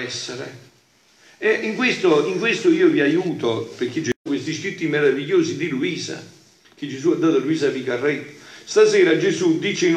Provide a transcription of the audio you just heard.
essere. E in questo, in questo io vi aiuto, perché Gesù, questi scritti meravigliosi di Luisa, che Gesù ha dato a Luisa Vicarretto. Stasera Gesù dice in un